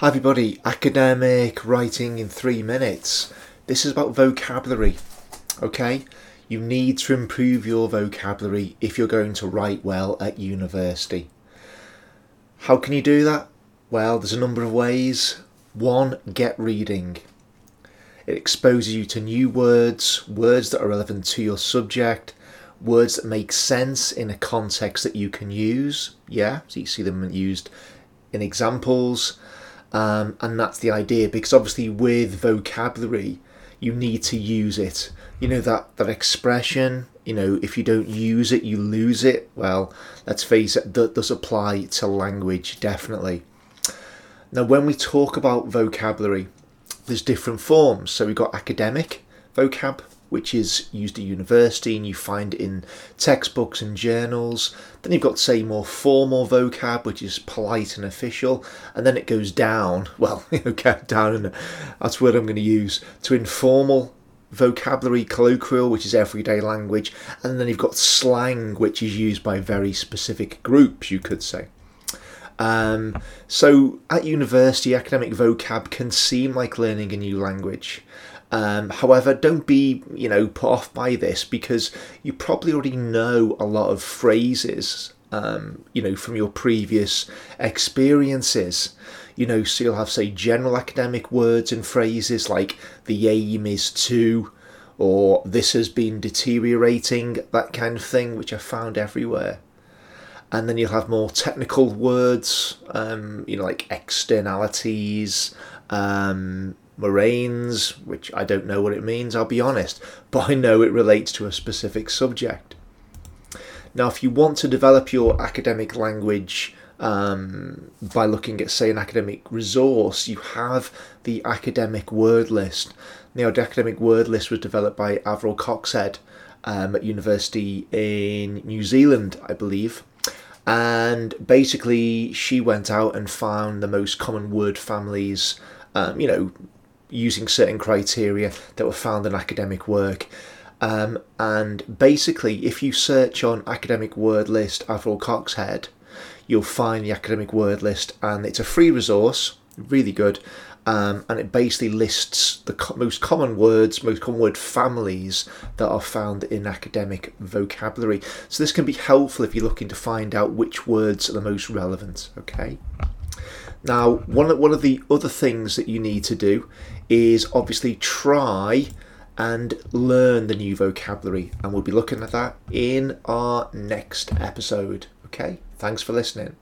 Hi everybody, academic writing in three minutes. This is about vocabulary, okay? You need to improve your vocabulary if you're going to write well at university. How can you do that? Well, there's a number of ways. One, get reading. It exposes you to new words, words that are relevant to your subject, words that make sense in a context that you can use. Yeah, so you see them used in examples. Um, and that's the idea because obviously with vocabulary you need to use it. You know that that expression you know if you don't use it you lose it. Well let's face it that does apply to language definitely. Now when we talk about vocabulary there's different forms. So we've got academic vocab which is used at university and you find in textbooks and journals. Then you've got, say, more formal vocab, which is polite and official, and then it goes down, well, okay, down, and that's what I'm going to use, to informal vocabulary, colloquial, which is everyday language, and then you've got slang, which is used by very specific groups, you could say. Um, so at university, academic vocab can seem like learning a new language. Um, however, don't be you know put off by this because you probably already know a lot of phrases um, you know from your previous experiences. You know, so you'll have say general academic words and phrases like the aim is to, or this has been deteriorating, that kind of thing, which I found everywhere. And then you'll have more technical words, um, you know, like externalities, um, moraines, which I don't know what it means, I'll be honest, but I know it relates to a specific subject. Now, if you want to develop your academic language um, by looking at, say, an academic resource, you have the academic word list. Now, the academic word list was developed by Avril Coxhead um, at university in New Zealand, I believe. And basically, she went out and found the most common word families, um, you know, using certain criteria that were found in academic work. Um, and basically, if you search on academic word list Avril Coxhead, you'll find the academic word list, and it's a free resource, really good. Um, and it basically lists the co- most common words, most common word families that are found in academic vocabulary. So this can be helpful if you're looking to find out which words are the most relevant. Okay. Now, one of, one of the other things that you need to do is obviously try and learn the new vocabulary, and we'll be looking at that in our next episode. Okay, thanks for listening.